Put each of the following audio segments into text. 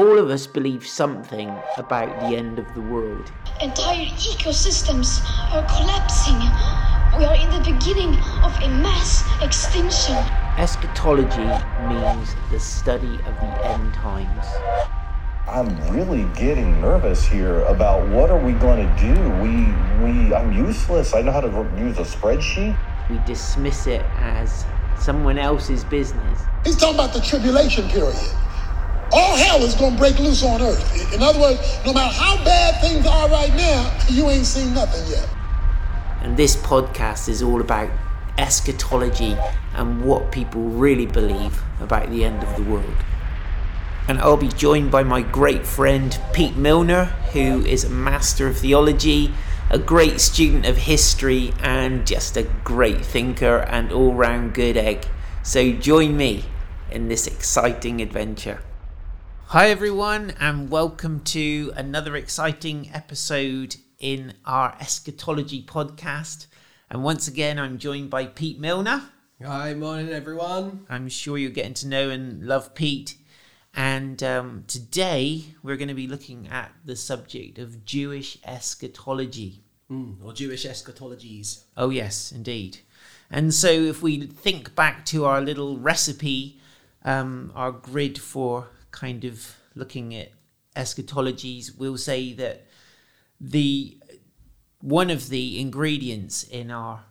All of us believe something about the end of the world. Entire ecosystems are collapsing. We are in the beginning of a mass extinction. Eschatology means the study of the end times. I'm really getting nervous here about what are we going to do? We we I'm useless. I know how to use a spreadsheet. We dismiss it as someone else's business. He's talking about the tribulation period. All hell is going to break loose on earth. In other words, no matter how bad things are right now, you ain't seen nothing yet. And this podcast is all about eschatology and what people really believe about the end of the world. And I'll be joined by my great friend Pete Milner, who is a Master of Theology, a great student of history, and just a great thinker and all round good egg. So join me in this exciting adventure. Hi, everyone, and welcome to another exciting episode in our eschatology podcast. And once again, I'm joined by Pete Milner. Hi, morning everyone. I'm sure you're getting to know and love Pete. And um, today we're going to be looking at the subject of Jewish eschatology. Mm, or Jewish eschatologies. Oh, yes, indeed. And so if we think back to our little recipe, um, our grid for kind of looking at eschatologies, we'll say that the one of the ingredients in our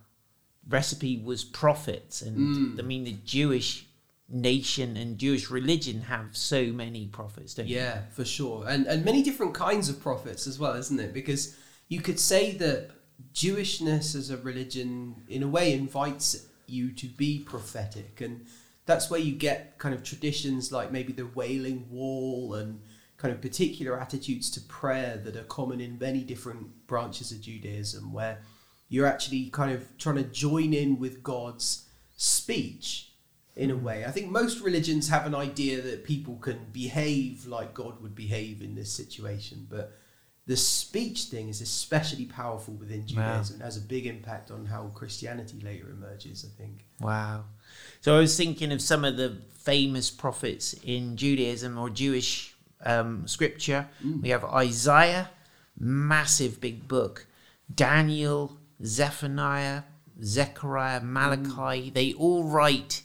recipe was prophets, and Mm. I mean the Jewish nation and Jewish religion have so many prophets, don't you? Yeah, for sure. And and many different kinds of prophets as well, isn't it? Because you could say that Jewishness as a religion in a way invites you to be prophetic and that's where you get kind of traditions like maybe the wailing wall and kind of particular attitudes to prayer that are common in many different branches of Judaism where you're actually kind of trying to join in with God's speech in a mm. way. I think most religions have an idea that people can behave like God would behave in this situation, but the speech thing is especially powerful within Wow. Judaism and has a big impact on how Christianity later emerges, I think. Wow. So I was thinking of some of the famous prophets in Judaism or Jewish um, scripture. We have Isaiah, massive big book. Daniel, Zephaniah, Zechariah, Malachi. They all write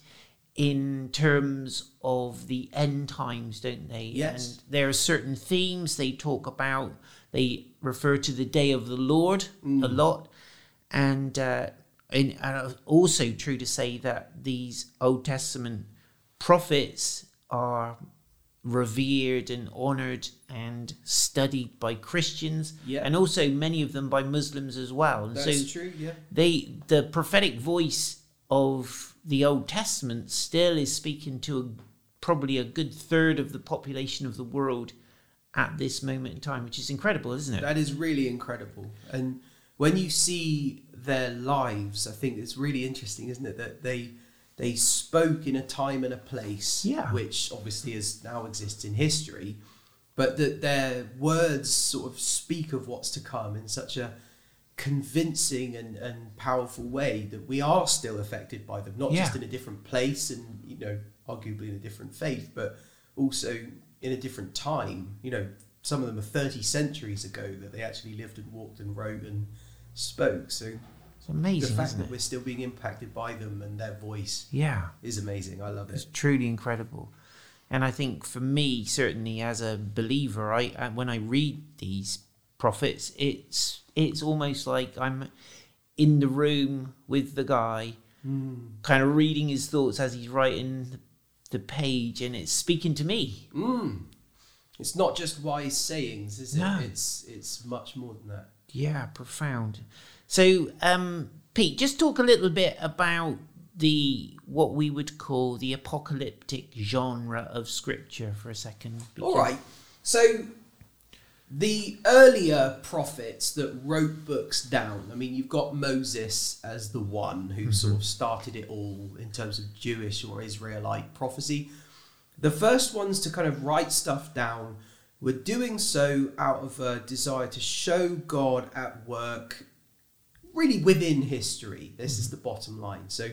in terms of the end times, don't they? Yes. And there are certain themes they talk about. They refer to the day of the Lord a lot. And, uh, and, and also true to say that these Old Testament prophets are revered and honored and studied by Christians Yeah. and also many of them by Muslims as well. And That's so true, yeah. they the prophetic voice of the Old Testament still is speaking to a, probably a good third of the population of the world at this moment in time, which is incredible, isn't it? That is really incredible. And when you see their lives, I think it's really interesting, isn't it, that they they spoke in a time and a place, Yeah. which obviously is now exists in history, but that their words sort of speak of what's to come in such a convincing and, and powerful way that we are still affected by them, not just in a different place and you know arguably in a different faith, but also in a different time. You know, some of them are thirty centuries ago that they actually lived and walked and wrote and spoke. So It's amazing. the fact that it? we're still being impacted by them and their voice Yeah. is amazing. I love it. It's truly incredible. And I think for me, certainly as a believer, I uh, when I read these prophets, it's it's almost like I'm in the room with the guy, kind of reading his thoughts as he's writing the, the page, and it's speaking to me. Mm. It's not just wise sayings, is it? No. It's it's much more than that. Yeah, profound. So, um, Pete, just talk a little bit about the what we would call the apocalyptic genre of scripture for a second. All right. So the earlier prophets that wrote books down, I mean, you've got Moses as the one who sort of started it all in terms of Jewish or Israelite prophecy. The first ones to kind of write stuff down were doing so out of a desire to show God at work really within history. This is the bottom line. So,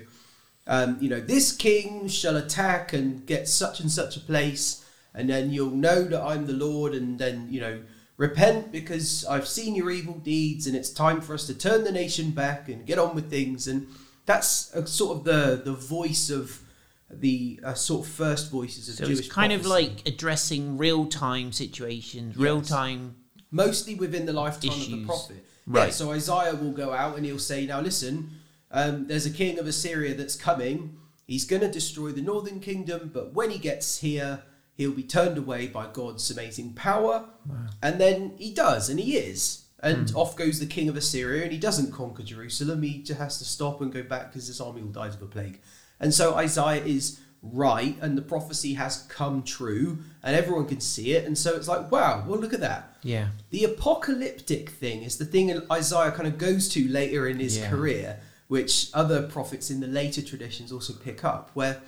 um, you know, this king shall attack and get such and such a place, and then you'll know that I'm the Lord, and then you know repent because I've seen your evil deeds, and it's time for us to turn the nation back and get on with things. And that's a, sort of the the voice of the uh, sort of first voices of So Jewish. it's kind of like addressing real time situations, real time. mostly within the lifetime of the Issues. prophet. Right. Yeah, so Isaiah will go out and he'll say, "Now listen, um, there's a king of Assyria that's coming. He's going to destroy the northern kingdom, but when he gets here, he'll be turned away by God's amazing power." And then he does, and he is. And off goes the king of Assyria, and he doesn't conquer Jerusalem. He just has to stop and go back because his army all dies of a plague. And so Isaiah is right, and the prophecy has come true, and everyone can see it. And so it's like, wow, well, look at that. Yeah. The apocalyptic thing is the thing Isaiah kind of goes to later in his Yeah. career, which other prophets in the later traditions also pick up, where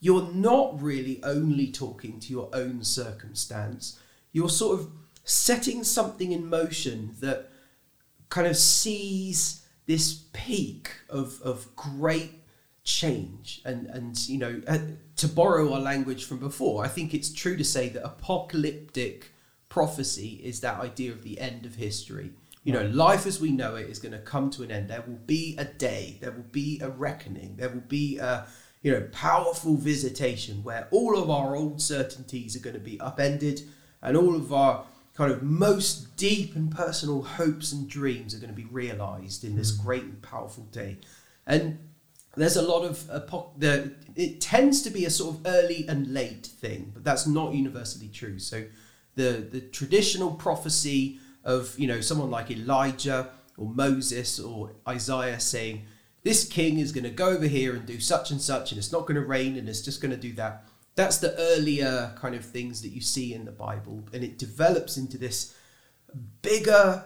you're not really only talking to your own circumstance, you're sort of setting something in motion that kind of sees this peak of, of great change and and you know uh, to borrow our language from before i think it's true to say that apocalyptic prophecy is that idea of the end of history. You know life as we know it is going to come to an end. There will be a day there will be a reckoning there will be a you know powerful visitation where all of our old certainties are going to be upended and all of our kind of most deep and personal hopes and dreams are going to be realized in this great and powerful day. And there's a lot of the it tends to be a sort of early and late thing but that's not universally true so the the traditional prophecy of you know someone like elijah or moses or isaiah saying this king is going to go over here and do such and such and it's not going to rain and it's just going to do that that's the earlier kind of things that you see in the bible and it develops into this bigger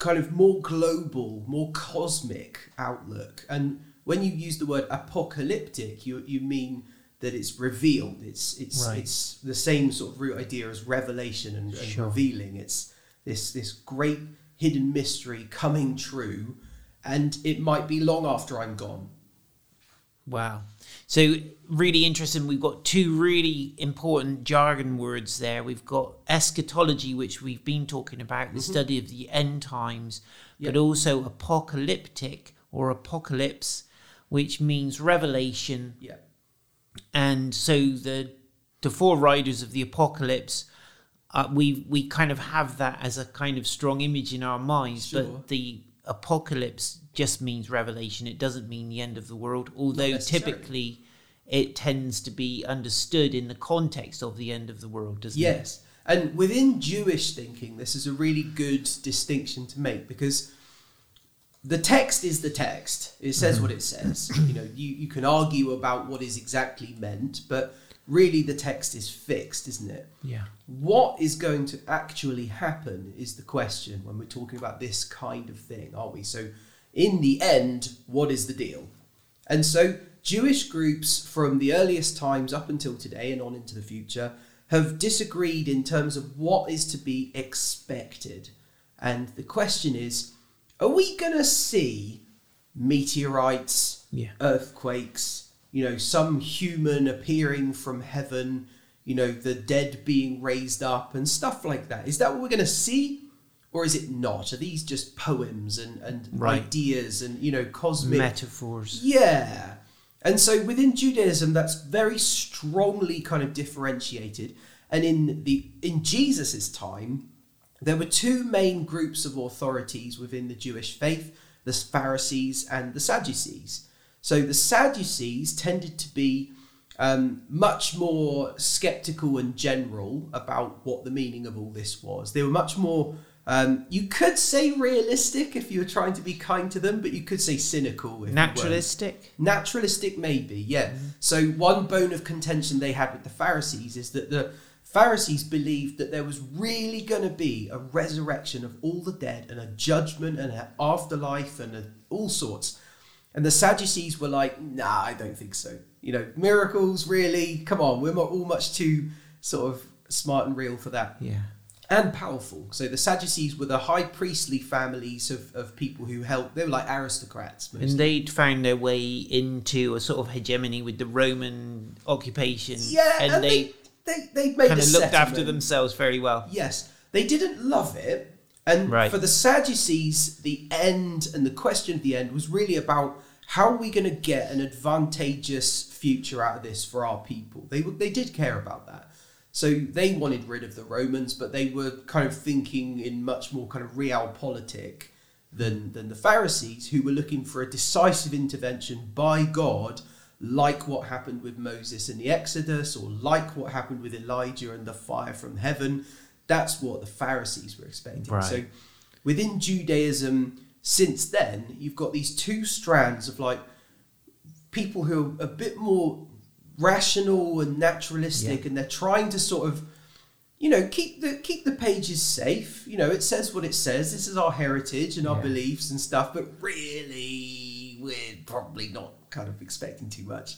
kind of more global, more cosmic outlook. And when you use the word apocalyptic, you you mean that it's revealed. It's it's Right. it's the same sort of root idea as revelation and, and Sure. revealing. It's this this great hidden mystery coming true, and it might be long after I'm gone. Wow. So really interesting. We've got two really important jargon words there. We've got eschatology, which we've been talking about, the mm-hmm. study of the end times, but also apocalyptic or apocalypse, which means revelation. Yeah. And so the the four riders of the apocalypse, uh, we we kind of have that as a kind of strong image in our minds. Sure. But the apocalypse just means revelation. It doesn't mean the end of the world. Although typically it tends to be understood in the context of the end of the world, doesn't it? Yes. And within Jewish thinking, this is a really good distinction to make because the text is the text. It says mm-hmm. what it says. You know, you, you can argue about what is exactly meant, but really the text is fixed, isn't it? Yeah. What is going to actually happen is the question when we're talking about this kind of thing, are we? So, in the end, what is the deal? And so, Jewish groups from the earliest times up until today and on into the future have disagreed in terms of what is to be expected. And the question is are we going to see meteorites, Yeah. earthquakes, you know, some human appearing from heaven, you know, the dead being raised up and stuff like that? Is that what we're going to see? Or is it not? Are these just poems and, and Right. ideas and, you know, cosmic Metaphors. yeah. And so within Judaism, that's very strongly kind of differentiated. And in the in Jesus's time, there were two main groups of authorities within the Jewish faith: the Pharisees and the Sadducees. So the Sadducees tended to be um, much more skeptical and general about what the meaning of all this was. They were much more, um, you could say realistic if you were trying to be kind to them, but you could say cynical. If. Naturalistic. Naturalistic, maybe, yeah. So, one bone of contention they had with the Pharisees is that the Pharisees believed that there was really going to be a resurrection of all the dead and a judgment and an afterlife and a, all sorts. And the Sadducees were like, nah, I don't think so. You know, miracles, really? Come on, we're not all much too sort of smart and real for that Yeah. and powerful. So the Sadducees were the high priestly families of, of people who helped. They were like aristocrats. mostly. And they'd found their way into a sort of hegemony with the Roman occupation. Yeah, and, and they, they, they they made kind of looked after themselves fairly well. Yes, they didn't love it, and Right. for the Sadducees, the end and the question of the end was really about how are we going to get an advantageous future out of this for our people. They they did care about that, so they wanted rid of the Romans, but they were kind of thinking in much more kind of realpolitik than than the Pharisees, who were looking for a decisive intervention by God. Like what happened with Moses in the Exodus, or like what happened with Elijah and the fire from heaven, that's what the Pharisees were expecting. Right. So within Judaism, since then, you've got these two strands of like people who are a bit more rational and naturalistic, Yeah. and they're trying to sort of, you know, keep the keep the pages safe. You know, it says what it says. This is our heritage and our Yeah. beliefs and stuff, but really, we're probably not kind of expecting too much.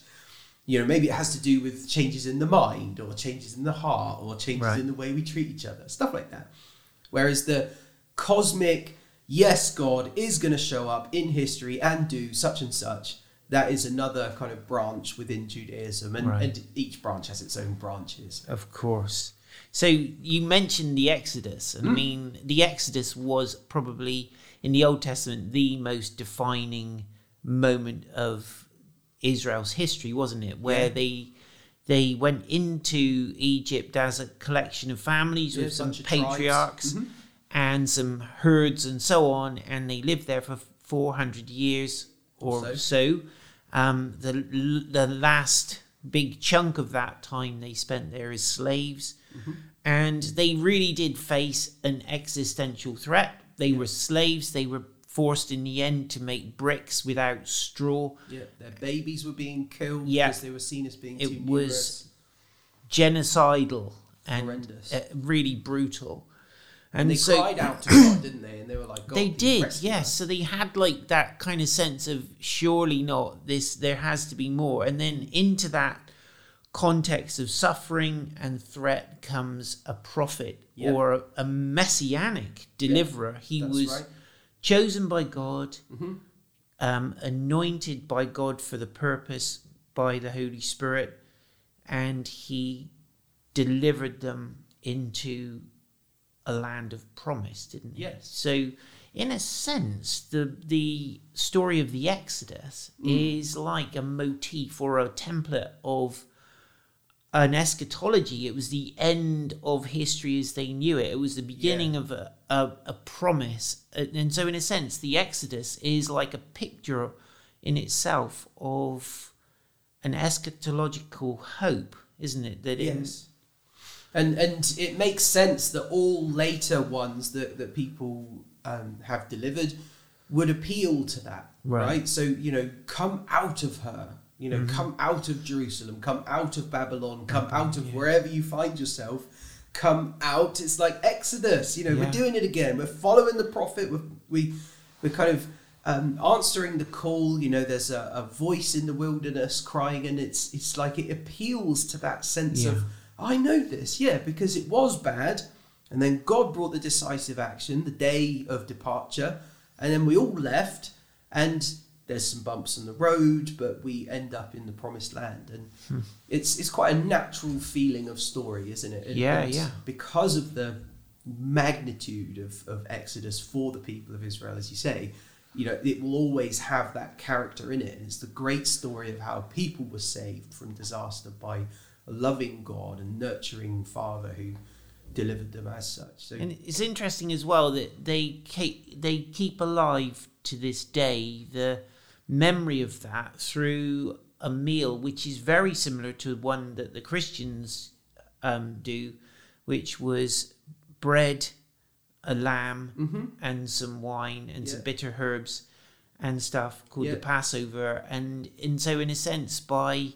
You know, maybe it has to do with changes in the mind, or changes in the heart, or changes Right. in the way we treat each other, stuff like that. Whereas the cosmic, yes, God is going to show up in history and do such and such. That is another kind of branch within Judaism, and, Right. and each branch has its own branches. Of course. So you mentioned the Exodus, and I hmm? mean the Exodus was probably in the Old Testament the most defining moment of Israel's history, wasn't it? Where Yeah. they they went into Egypt as a collection of families Yeah, with some bunch of tribes. patriarchs Mhm. and some herds and so on, and they lived there for four hundred years or, so. so. Um, the the last big chunk of that time they spent there as slaves, Mm-hmm. and they really did face an existential threat. They were slaves. They were forced in the end to make bricks without straw. Yeah, their babies were being killed Yeah. because they were seen as being It too was. Genocidal and Horrendous. uh, really brutal. And they so, cried out to God, didn't they? And they were like, God, they did, yes. us. So they had like that kind of sense of surely not this. There has to be more, and then into that context of suffering and threat comes a prophet Yeah. or a, a messianic deliverer. he That's was right. Chosen by God, Mhm. um, anointed by God for the purpose by the Holy Spirit, and he delivered them into a land of promise, didn't he? Yes. So, in a sense, the the story of the Exodus Mm. is like a motif or a template of an eschatology. It was the end of history as they knew it. It was the beginning of a, a, a promise. And so, in a sense, the Exodus is like a picture in itself of an eschatological hope, isn't it? That Yes. And and it makes sense that all later ones that, that people um, have delivered would appeal to that. Right. Right. So, you know, come out of her. You know, come out of Jerusalem, come out of Babylon, come out of wherever you find yourself, come out. It's like Exodus. You know, Yeah. we're doing it again. We're following the prophet. We're, we we're kind of um, answering the call. You know, there's a, a voice in the wilderness crying, and it's it's like it appeals to that sense Yeah. of I know this, yeah, because it was bad, and then God brought the decisive action, the day of departure, and then we all left, and there's some bumps in the road, but we end up in the promised land, and Hmm. it's it's quite a natural feeling of story, isn't it? And- Yeah, yeah. Because of the magnitude of, of Exodus for the people of Israel, as you say, you know, it will always have that character in it. And it's the great story of how people were saved from disaster by a loving God and nurturing Father who delivered them as such. So And it's interesting as well that they keep they keep alive to this day the memory of that through a meal which is very similar to one that the Christians um, do, which was bread, a lamb, and some wine and some bitter herbs and stuff called the Passover. And and so in a sense by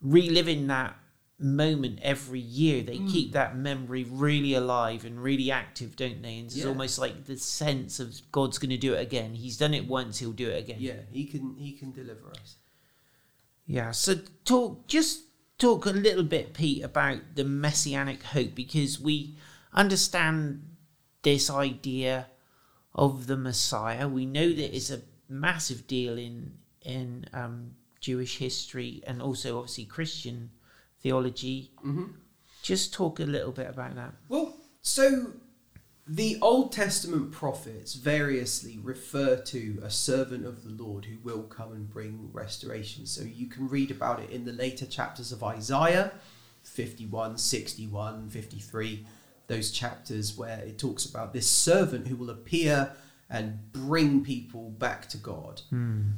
reliving that moment every year they Mm. keep that memory really alive and really active don't they and it's Yeah. almost like the sense of god's going to do it again he's done it once he'll do it again yeah, he can he can deliver us. yeah so talk just talk a little bit pete about the messianic hope because we understand this idea of the messiah we know that it's a massive deal in in um, jewish history and also obviously christian theology Mm-hmm. Just talk a little bit about that. Well, so the Old Testament prophets variously refer to a servant of the Lord who will come and bring restoration. So you can read about it in the later chapters of Isaiah 51, 61, 53, those chapters where it talks about this servant who will appear and bring people back to God.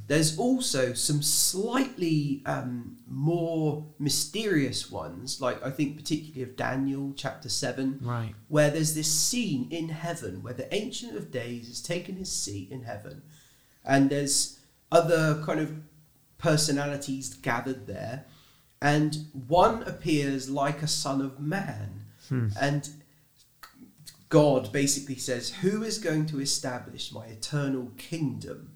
There's also some slightly um, more mysterious ones, like I think particularly of Daniel chapter 7, Right. where there's this scene in heaven where the Ancient of Days has taken his seat in heaven, and there's other kind of personalities gathered there, and one appears like a son of man, and God basically says, Who is going to establish my eternal kingdom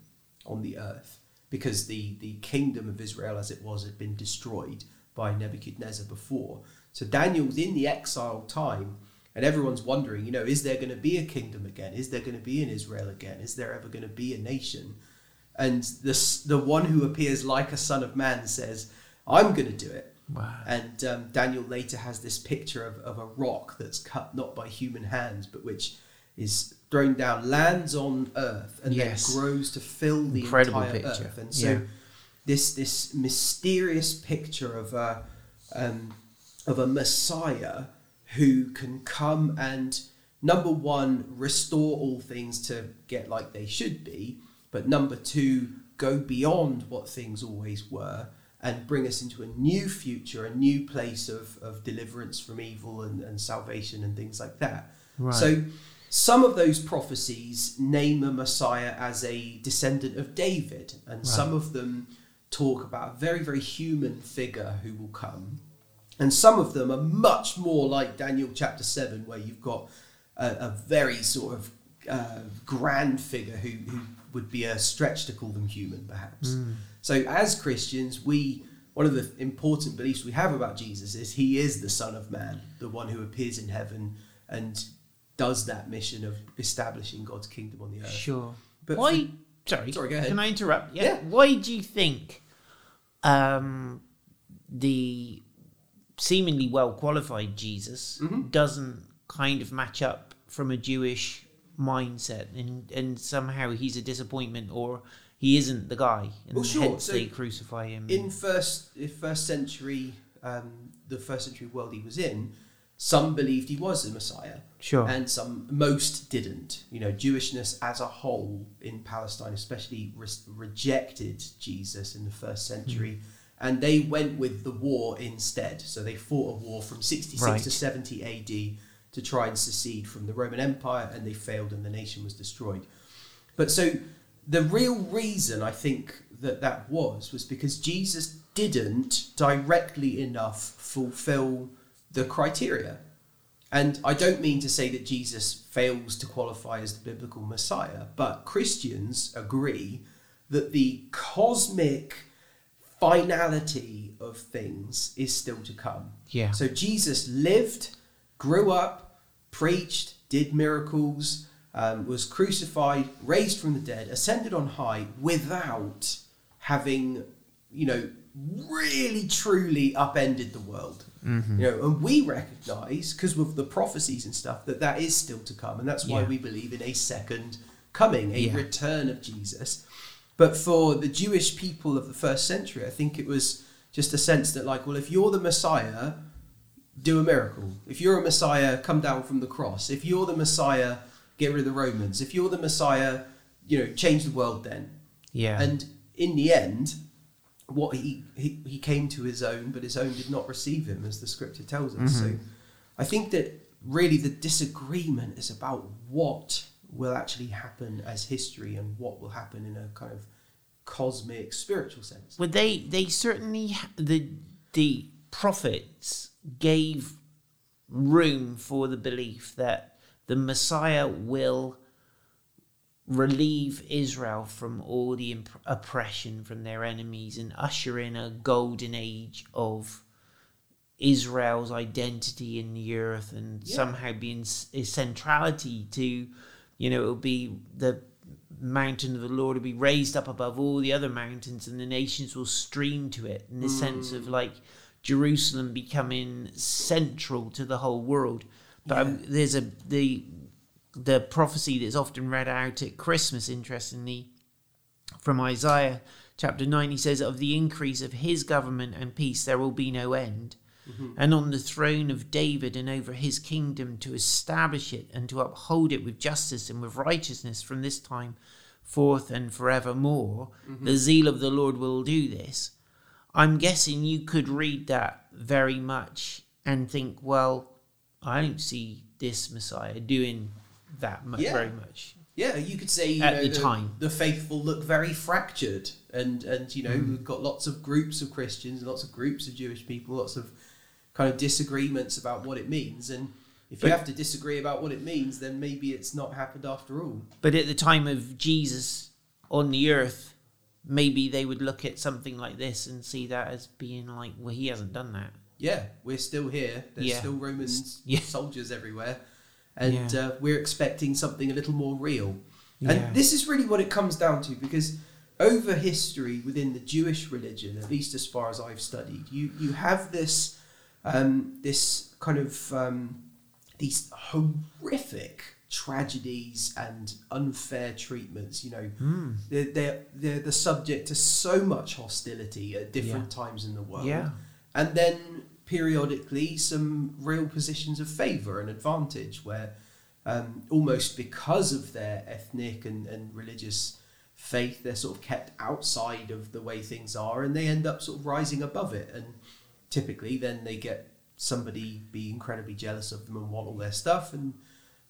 on the earth? Because the, the kingdom of Israel as it was had been destroyed by Nebuchadnezzar before. So Daniel's in the exile time, and everyone's wondering, you know, is there going to be a kingdom again? Is there going to be an Israel again? Is there ever going to be a nation? And this, the one who appears like a son of man says, I'm going to do it. Wow. And um, Daniel later has this picture of, of a rock that's cut not by human hands, but which is thrown down, lands on earth, and Yes. then grows to fill the Incredible entire picture. earth. And so, Yeah. this this mysterious picture of a um, of a Messiah who can come and number one restore all things to get like they should be, but number two go beyond what things always were and bring us into a new future, a new place of, of deliverance from evil and, and salvation and things like that. Right. So some of those prophecies name a Messiah as a descendant of David, and some of them talk about a very, very human figure who will come. And some of them are much more like Daniel chapter 7, where you've got a, a very sort of uh, grand figure who, who would be a stretch to call them human, perhaps. So, as Christians, we one of the important beliefs we have about Jesus is he is the Son of Man, the one who appears in heaven and does that mission of establishing God's kingdom on the earth. Sure. But Why? for- sorry. Sorry, go ahead. Can I interrupt? Yeah. Yeah. Why do you think um, the seemingly well qualified Jesus Mm-hmm. doesn't kind of match up from a Jewish mindset, and and somehow he's a disappointment, or he isn't the guy, and Well, sure. hence So they crucify him. in first first century um, the first century world he was in some believed he was the messiah Sure. and some most didn't you know jewishness as a whole in palestine especially re- rejected jesus in the first century Hmm. and they went with the war instead so they fought a war from 66 Right. to 70 ad to try and secede from the roman empire and they failed and the nation was destroyed but so the real reason I think that that was was because Jesus didn't directly enough fulfill the criteria. And I don't mean to say that Jesus fails to qualify as the biblical Messiah, but Christians agree that the cosmic finality of things is still to come. Yeah. So Jesus lived, grew up, preached, did miracles, um, was crucified, raised from the dead, ascended on high without having, you know, really truly upended the world. You know, and we recognise because of the prophecies and stuff that that is still to come, and that's why Yeah. we believe in a second coming, a Yeah. return of Jesus. But for the Jewish people of the first century, I think it was just a sense that, like, well, if you're the Messiah, do a miracle. If you're a Messiah, come down from the cross. If you're the Messiah, get rid of the Romans. If you're the Messiah, you know, change the world then. yeah. And in the end, what he, he he came to his own, but his own did not receive him, as the scripture tells us. So mm-hmm. I think that really the disagreement is about what will actually happen as history and what will happen in a kind of cosmic spiritual sense. Well, they they certainly the the prophets gave room for the belief that the Messiah will relieve Israel from all the imp- oppression from their enemies and usher in a golden age of Israel's identity in the earth and Yeah. somehow being s- a centrality to, you know, it'll be the mountain of the Lord will be raised up above all the other mountains and the nations will stream to it in the sense of mm. like Jerusalem becoming central to the whole world. But um, there's a the the prophecy that's often read out at Christmas, interestingly, from Isaiah chapter 9, he says, Of the increase of his government and peace there will be no end. And on the throne of David and over his kingdom to establish it and to uphold it with justice and with righteousness from this time forth and forevermore. The zeal of the Lord will do this. I'm guessing you could read that very much and think, well, I don't see this Messiah doing that much, Yeah. very much. Yeah, you could say you At know, the the, time. the faithful look very fractured, and and you know Mm. we've got lots of groups of Christians, and lots of groups of Jewish people, lots of kind of disagreements about what it means, and if you have to disagree about what it means, then maybe it's not happened after all. But at the time of Jesus on the earth, maybe they would look at something like this and see that as being like, well, he hasn't done that. Yeah, we're still here. There's Yeah. still Roman Yeah. soldiers everywhere, and Yeah. uh, we're expecting something a little more real. Yeah. And this is really what it comes down to because over history within the Jewish religion, at least as far as I've studied, you you have this um, this kind of um, these horrific tragedies and unfair treatments. You know, Hmm. they're, they're they're the subject to so much hostility at different times in the world. Yeah. And then periodically some real positions of favour and advantage where um, almost because of their ethnic and, and religious faith, they're sort of kept outside of the way things are and they end up sort of rising above it. And typically then they get somebody be incredibly jealous of them and want all their stuff and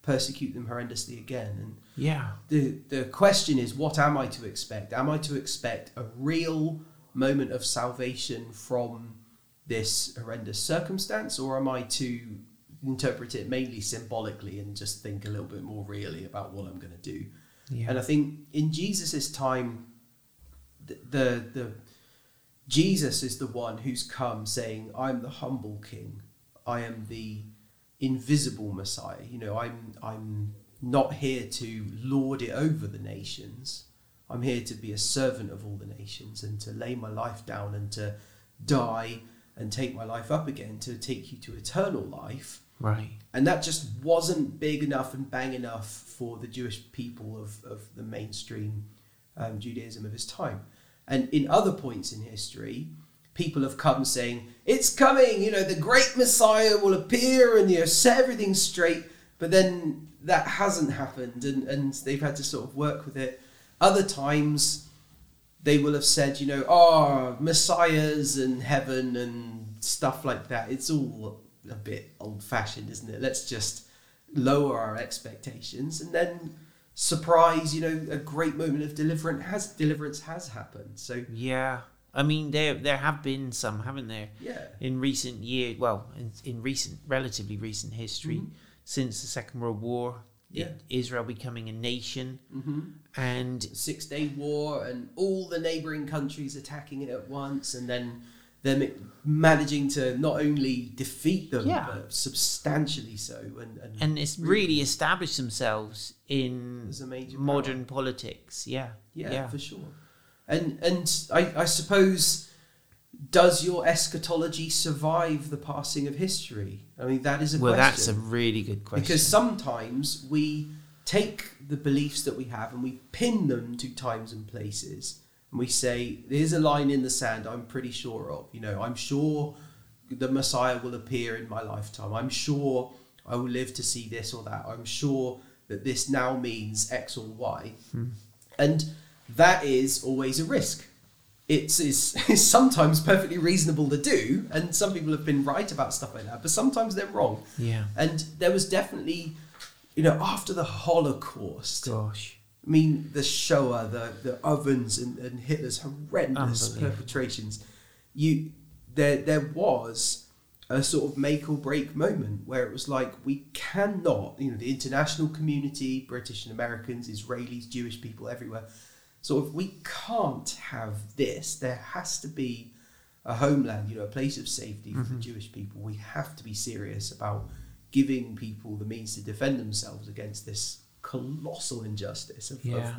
persecute them horrendously again. And Yeah. the the question is what am I to expect? Am I to expect a real moment of salvation from this horrendous circumstance, or am I to interpret it mainly symbolically and just think a little bit more really about what I'm going to do? Yeah. And I think in Jesus' time, the, the the Jesus is the one who's come saying, "I'm the humble King. I am the invisible Messiah. You know, I'm I'm not here to lord it over the nations. I'm here to be a servant of all the nations and to lay my life down and to die and take my life up again to take you to eternal life." Right. And that just wasn't big enough and bang enough for the Jewish people of, of the mainstream um, Judaism of his time. And in other points in history, people have come saying, It's coming, you know, the great Messiah will appear and you know, set everything straight. But then that hasn't happened and, and they've had to sort of work with it. Other times, they will have said, you know, oh, messiahs and heaven and stuff like that. It's all a bit old fashioned, isn't it? Let's just lower our expectations and then surprise, you know, a great moment of deliverance has deliverance has happened. So Yeah. I mean, there there have been some, haven't there? yeah. In recent years, well, in, in recent, relatively recent history, since the Second World War, Mm-hmm. Yeah. Israel becoming a nation, hmm and Six Day War and all the neighbouring countries attacking it at once, and then them managing to not only defeat them, Yeah. but substantially so. And, and, and it's really established themselves in As a major modern politics. Yeah. yeah, for sure. And and I, I suppose does your eschatology survive the passing of history? I mean, that is a Well, question. that's a really good question. Because sometimes we take the beliefs that we have and we pin them to times and places. And we say, there's a line in the sand I'm pretty sure of. You know, I'm sure the Messiah will appear in my lifetime. I'm sure I will live to see this or that. I'm sure that this now means X or Y. Hmm. And that is always a risk. It's, it's sometimes perfectly reasonable to do, and some people have been right about stuff like that, but sometimes they're wrong. yeah. And there was definitely, you know, after the Holocaust, Gosh. I mean, the Shoah, the, the ovens, and, and Hitler's horrendous perpetrations, you there there was a sort of make or break moment where it was like we cannot, you know, the international community, British and Americans, Israelis, Jewish people everywhere, sort if we can't have this. There has to be a homeland, you know, a place of safety for the mm-hmm. Jewish people. We have to be serious about giving people the means to defend themselves against this colossal injustice of, of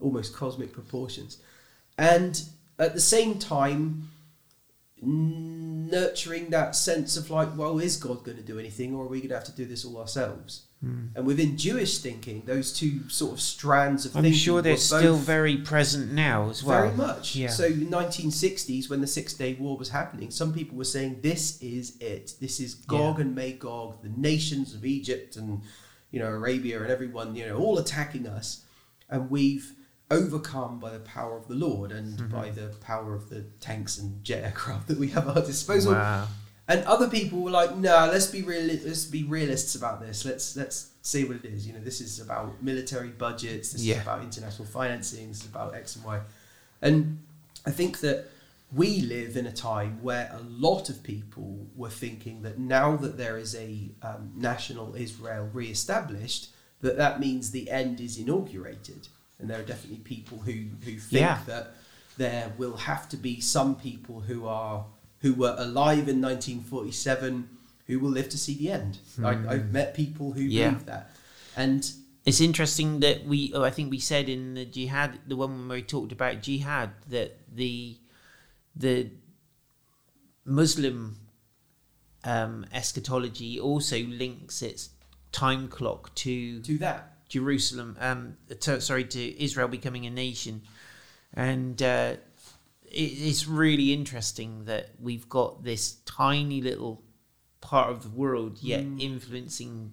almost cosmic proportions. And at the same time, nurturing that sense of like, well, is God going to do anything, or are we going to have to do this all ourselves? Hmm. And within Jewish thinking, those two sort of strands of I'm thinking sure they're were still very present now as well. very much. Yeah. So, in 1960s, when the Six Day War was happening, some people were saying, "This is it. This is Gog and Magog, the nations of Egypt and you know Arabia and everyone, you know, all attacking us, and we've." Overcome by the power of the Lord and Mm-hmm. by the power of the tanks and jet aircraft that we have at our disposal. Wow. And other people were like, "No, let's be real. Let's be realists about this. Let's let's see what it is. You know, this is about military budgets. This Yeah. is about international financing. This is about X and Y." And I think that we live in a time where a lot of people were thinking that now that there is a um, national Israel re-established, that that means the end is inaugurated. And there are definitely people who who think Yeah. that there will have to be some people who are who were alive in 1947 who will live to see the end. I, I've met people who Hmm. Yeah. believe that, and It's interesting that we, oh, I think we said in the jihad, the one where we talked about jihad, that the the Muslim um, eschatology also links its time clock to to that, Jerusalem, um, to, sorry, to Israel becoming a nation, and uh, it, it's really interesting that we've got this tiny little part of the world yet influencing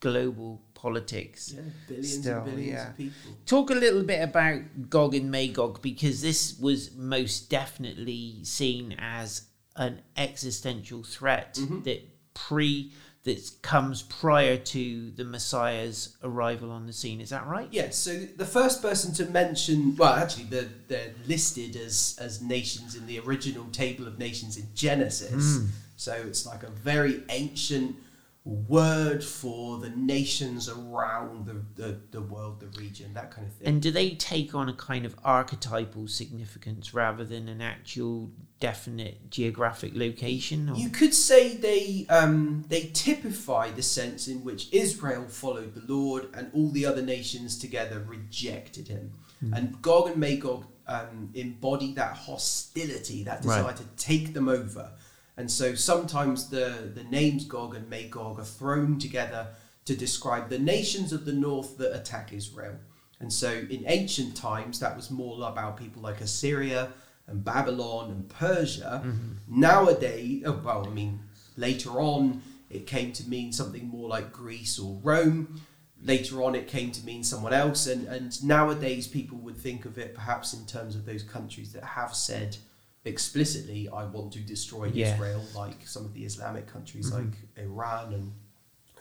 global politics. yeah, billions Still, and billions yeah. of people. Talk a little bit about Gog and Magog because this was most definitely seen as an existential threat Mm-hmm. that pre that comes prior to the Messiah's arrival on the scene. Is that right? Yes, so the first person to mention, well, actually, they're, they're listed as, as nations in the original table of nations in Genesis. Hmm. So it's like a very ancient word for the nations around the, the, the world, the region, that kind of thing. And do they take on a kind of archetypal significance rather than an actual definite geographic location? Or? You could say they um, they typify the sense in which Israel followed the Lord and all the other nations together rejected him. And Gog and Magog um, embody that hostility, that desire Right. to take them over. And so sometimes the, the names Gog and Magog are thrown together to describe the nations of the north that attack Israel. And so in ancient times, that was more about people like Assyria and Babylon and Persia. Mm-hmm. Nowadays, oh, well, I mean, later on, it came to mean something more like Greece or Rome. Later on, it came to mean someone else. And, and nowadays, people would think of it perhaps in terms of those countries that have said explicitly, I want to destroy Yeah. Israel, like some of the Islamic countries like Iran and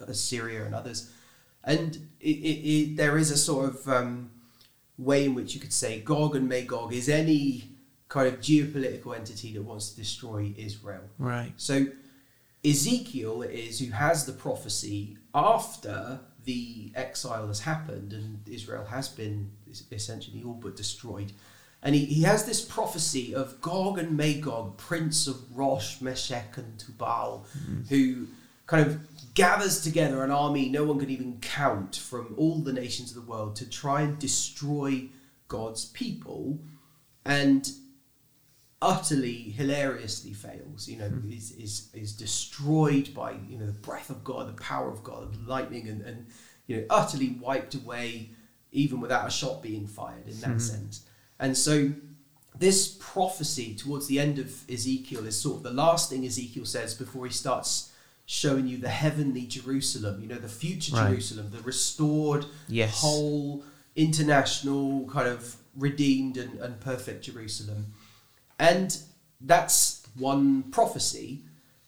Assyria and others. And it, it, it, there is a sort of um, way in which you could say Gog and Magog is any kind of geopolitical entity that wants to destroy Israel. Right. So Ezekiel is who has the prophecy after the exile has happened and Israel has been essentially all but destroyed. And he, he has this prophecy of Gog and Magog, prince of Rosh, Meshech, and Tubal, mm. who kind of gathers together an army no one could even count from all the nations of the world to try and destroy God's people. And utterly hilariously fails you know hmm. is, is is destroyed by you know the breath of god the power of god lightning and, and you know utterly wiped away even without a shot being fired in that hmm. sense and so this prophecy towards the end of ezekiel is sort of the last thing ezekiel says before he starts showing you the heavenly jerusalem you know the future Right. jerusalem the restored Yes. whole international kind of redeemed and, and perfect jerusalem and that's one prophecy.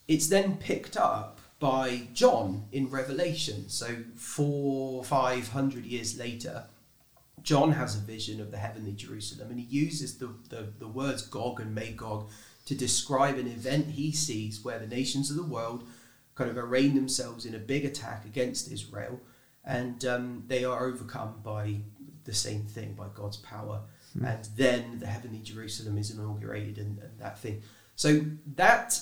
It's then picked up by John in Revelation. So four, five hundred years later, John has a vision of the heavenly Jerusalem and he uses the, the, the words Gog and Magog to describe an event he sees where the nations of the world kind of arraign themselves in a big attack against Israel and um, they are overcome by the same thing, by God's power. And then the heavenly Jerusalem is inaugurated and, and that thing. So that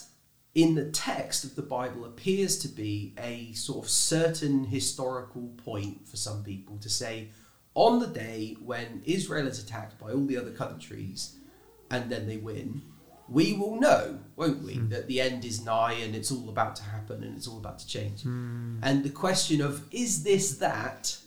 in the text of the Bible appears to be a sort of certain historical point for some people to say on the day when Israel is attacked by all the other countries and then they win, we will know, won't we, hmm. that the end is nigh and it's all about to happen and it's all about to change. Hmm. And the question of is this that,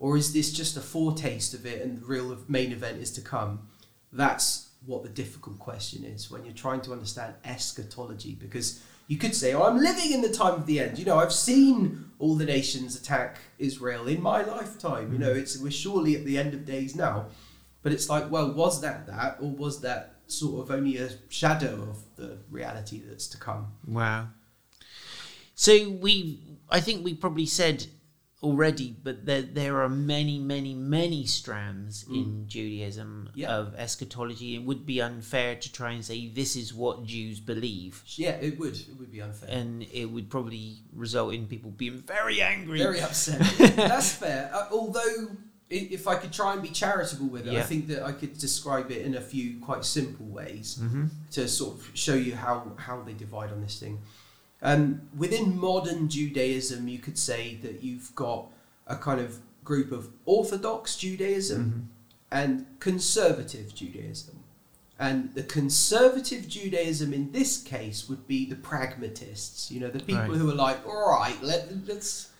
or is this just a foretaste of it and the real main event is to come? That's what the difficult question is when you're trying to understand eschatology because you could say, oh, I'm living in the time of the end. You know, I've seen all the nations attack Israel in my lifetime. You know, mm. it's we're surely at the end of days now. But it's like, well, was that that, or was that sort of only a shadow of the reality that's to come? Wow. So we, I think we probably said already, but there there are many, many, many strands in Judaism Yeah. of eschatology. It would be unfair to try and say this is what Jews believe, Yeah, it would. It would be unfair. and it would probably result in people being very angry. Very upset. That's fair. Uh, although, if I could try and be charitable with it, I think that I could describe it in a few quite simple ways Mm-hmm. to sort of show you how, how they divide on this thing. Um, within modern Judaism, you could say that you've got a kind of group of Orthodox Judaism Mm-hmm. and conservative Judaism. And the conservative Judaism in this case would be the pragmatists, you know, the people Right. who are like, all right, let, let's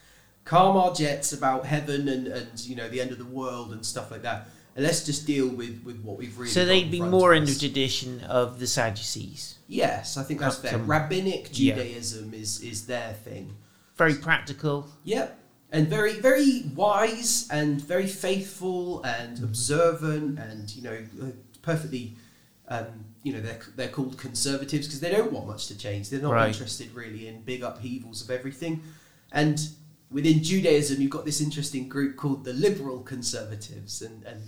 calm our jets about heaven and, and, you know, the end of the world and stuff like that. And let's just deal with, with what we've really So got they'd in be front more in the tradition of the Sadducees. Yes, I think that's fair. Some- Rabbinic Yeah. Judaism is, is their thing. Very practical. Yep. And very, very wise and very faithful and Mm-hmm. observant and, you know, uh, perfectly, um, you know, they're, they're called conservatives because they don't want much to change. They're not Right. interested really in big upheavals of everything. And within Judaism, you've got this interesting group called the liberal conservatives. And, and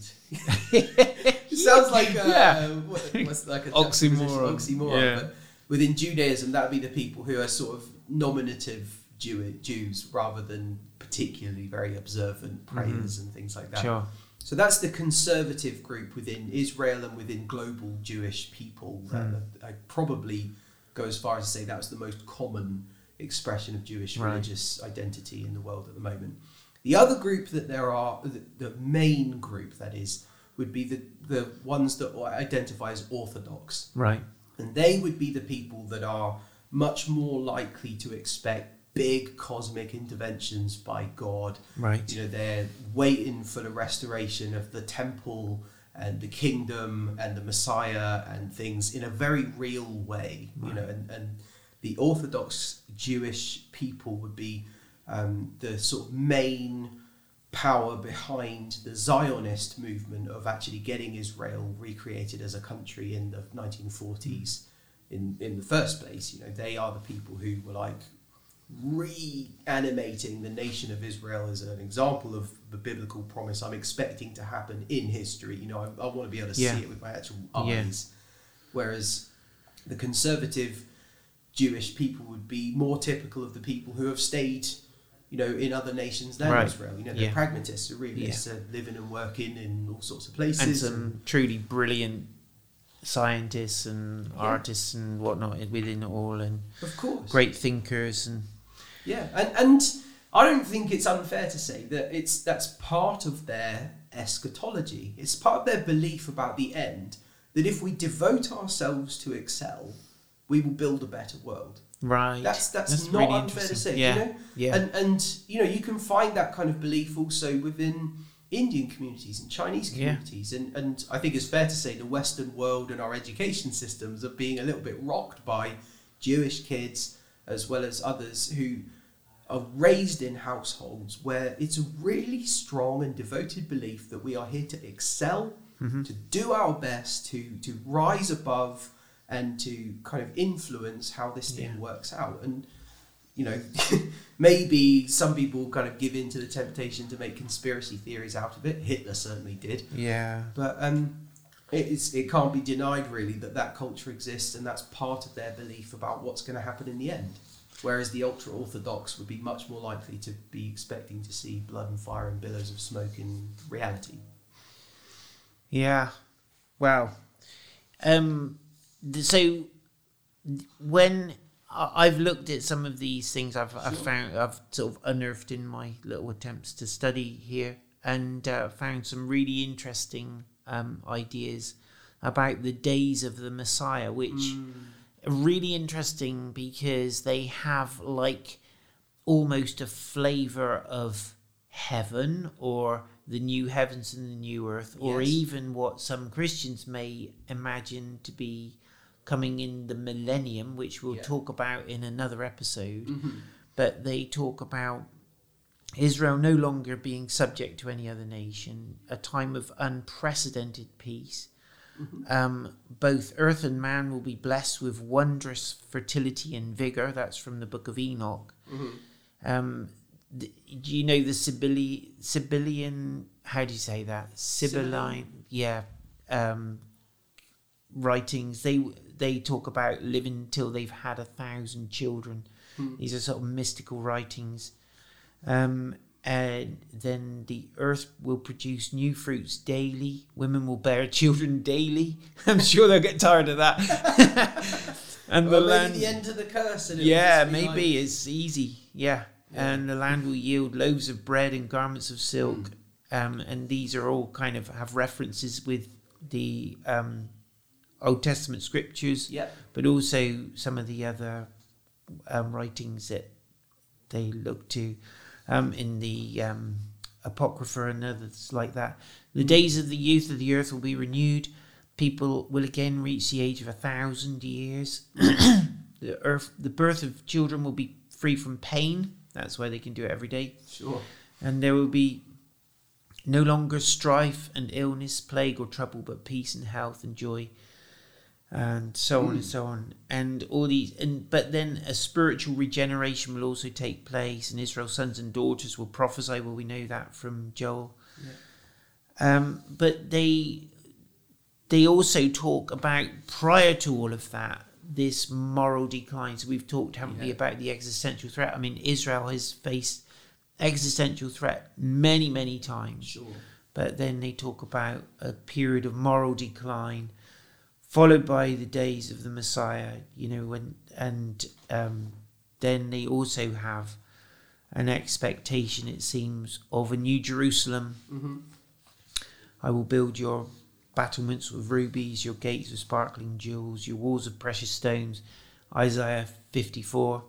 it sounds like a, Yeah. what, what's like a Oxymoron. Oxymoron. Yeah. But within Judaism, that would be the people who are sort of nominative Jew- Jews rather than particularly very observant prayers and things like that. Mm-hmm. Sure. So that's the conservative group within Israel and within global Jewish people. Hmm. Uh, I probably go as far as to say that was the most common expression of Jewish Right. religious identity in the world at the moment. The other group that there are, the, the main group that is, would be the, the ones that identify as Orthodox. Right. And they would be the people that are much more likely to expect big cosmic interventions by God. Right. You know, they're waiting for the restoration of the temple and the kingdom and the Messiah and things in a very real way. You know, and, and the Orthodox Jewish people would be um, the sort of main power behind the Zionist movement of actually getting Israel recreated as a country in the 1940s in, in the first place. You know, they are the people who were like reanimating the nation of Israel as an example of the biblical promise I'm expecting to happen in history. You know, I, I want to be able to Yeah. see it with my actual Yeah. eyes. Whereas the conservative Jewish people would be more typical of the people who have stayed, you know, in other nations than Right. Israel. You know, they're Yeah. pragmatists who really Yeah. used to uh, living and working in all sorts of places. And some truly brilliant scientists and artists and whatnot within it all, and of course. great thinkers and Yeah, and and I don't think it's unfair to say that it's that's part of their eschatology. It's part of their belief about the end that if we devote ourselves to excel, we will build a better world. right. That's that's, not really unfair to say. Yeah. You know? Yeah. And and you know you can find that kind of belief also within Indian communities and Chinese Yeah. communities, and and I think it's fair to say the Western world and our education systems are being a little bit rocked by Jewish kids as well as others who are raised in households where it's a really strong and devoted belief that we are here to excel, Mm-hmm. to do our best, to to rise above, and to kind of influence how this thing Yeah. works out. And you know, maybe some people kind of give in to the temptation to make conspiracy theories out of it. Hitler certainly did. yeah. But um, it, is, it can't be denied, really, that that culture exists and that's part of their belief about what's going to happen in the end. Whereas the ultra orthodox would be much more likely to be expecting to see blood and fire and billows of smoke in reality. Yeah. Wow. Um. So when I've looked at some of these things, I've I've found I've sort of unearthed in my little attempts to study here, and uh, found some really interesting um, ideas. about the days of the Messiah, which are really interesting because they have like almost a flavor of heaven or the new heavens and the new earth, or Yes. even what some Christians may imagine to be coming in the millennium, which we'll Yeah. talk about in another episode. Mhm. But they talk about Israel no longer being subject to any other nation, a time of unprecedented peace. Um, both earth and man will be blessed with wondrous fertility and vigor. That's from the book of Enoch. Um, th- do you know the Sibylli- Sibyllian? How do you say that? Sibylline, yeah. Um, writings. They they talk about living till they've had a thousand children. These are sort of mystical writings. Um, and then the earth will produce new fruits daily. Women will bear children daily. I'm sure they'll get tired of that. and the Or maybe land, the end of the curse. and yeah, maybe like- it's easy. Yeah. Yeah. and the land will yield loaves of bread and garments of silk. Mm. Um, and these are all kind of have references with the um, Old Testament scriptures Yep. but also some of the other um, writings that they look to um, in the um, Apocrypha and others like that. The days of the youth of the earth will be renewed. People will again reach the age of a thousand years. the earth, the birth of children will be free from pain. That's why they can do it every day Sure. and there will be no longer strife and illness, plague or trouble, but peace and health and joy, and so on and so on. And all these, and but then a spiritual regeneration will also take place, and Israel's sons and daughters will prophesy. Well, we know that from Joel. Um, but they they also talk about prior to all of that this moral decline. So we've talked, haven't we, about the existential threat. I mean, Israel has faced existential threat many, many times. Sure. But then they talk about a period of moral decline, followed by the days of the Messiah. You know, when and um, then they also have an expectation, it seems, of a new Jerusalem. hmm I will build your battlements with rubies, your gates with sparkling jewels, your walls of precious stones. Isaiah 54.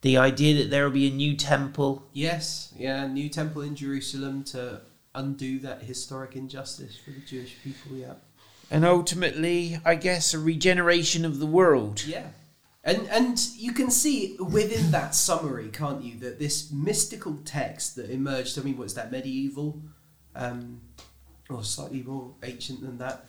The idea that there will be a new temple. Yes. Yeah. New temple in Jerusalem to undo that historic injustice for the Jewish people. Yeah. And ultimately, I guess, a regeneration of the world. Yeah. And and you can see within that summary, can't you, that this mystical text that emerged, I mean, what's that, medieval? Um, or slightly more ancient than that?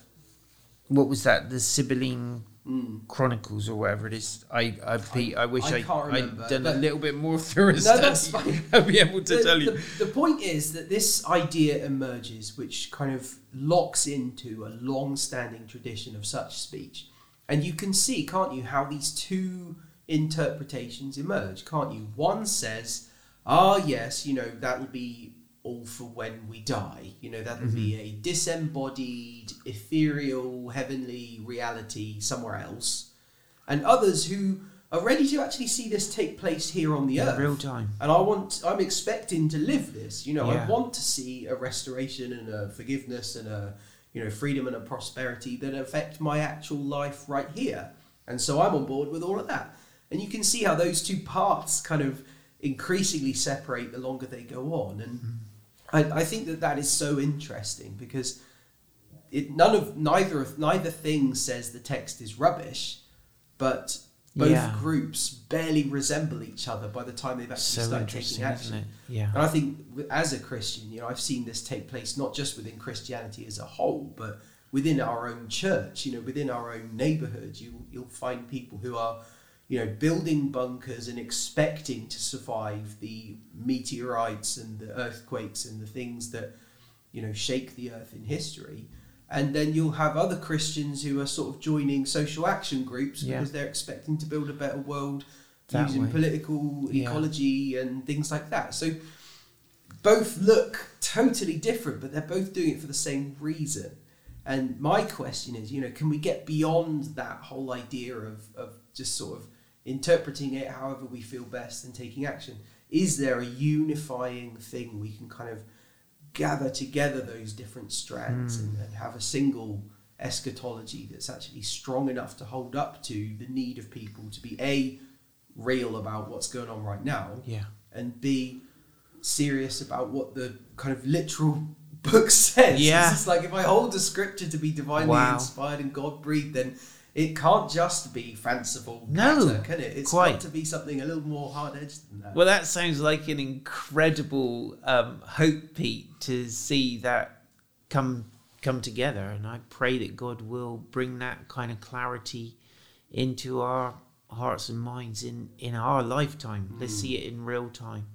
What was that? The Sibylline Mm. Chronicles or whatever it is. I I, Pete, I wish I I, I'd remember, done a little bit more thorough No, that's fine. I'd be able to the, tell you. The, the point is that this idea emerges, which kind of locks into a long-standing tradition of such speech, and you can see, can't you, how these two interpretations emerge, can't you? One says, "Ah, yes, you know that'll be all for when we die. You know that'll be mm-hmm. a disembodied, ethereal, heavenly reality somewhere else," and others who are ready to actually see this take place here on the In earth real time. and I want I'm expecting to live this. You know, Yeah. I want to see a restoration and a forgiveness and a you know freedom and a prosperity that affect my actual life right here. And so I'm on board with all of that. And you can see how those two parts kind of increasingly separate the longer they go on. And mm-hmm. I, I think that that is so interesting because it none of neither of neither thing says the text is rubbish, but both Yeah. groups barely resemble each other by the time they've actually So started taking action. Yeah. And I think as a Christian, you know, I've seen this take place not just within Christianity as a whole, but within our own church, you know, within our own neighborhood, you you'll find people who are, you know, building bunkers and expecting to survive the meteorites and the earthquakes and the things that, you know, shake the earth in history. And then you'll have other Christians who are sort of joining social action groups Yeah. because they're expecting to build a better world That using way. political Yeah. ecology and things like that. So both look totally different, but they're both doing it for the same reason. And my question is, you know, can we get beyond that whole idea of, of just sort of interpreting it however we feel best and taking action? Is there a unifying thing we can kind of gather together those different strands and, hmm. and have a single eschatology that's actually strong enough to hold up to the need of people to be a real about what's going on right now Yeah. and b serious about what the kind of literal book says. Yeah. It's like if I hold the scripture to be divinely Wow. inspired and God breathed, then it can't just be fanciful, No, patter, can it? It's quite. got to be something a little more hard edged than that. Well, that sounds like an incredible um, hope, Pete, to see that come come together, and I pray that God will bring that kind of clarity into our hearts and minds in in our lifetime. Let's see it in real time.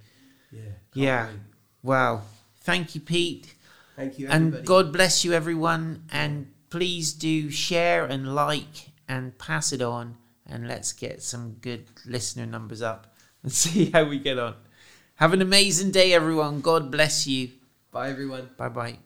yeah, yeah. wait. Wow. Thank you, Pete. Thank you, And. God bless you, everyone. And please do share and like and pass it on. And let's get some good listener numbers up and see how we get on. Have an amazing day, everyone. God bless you. Bye, everyone. Bye bye.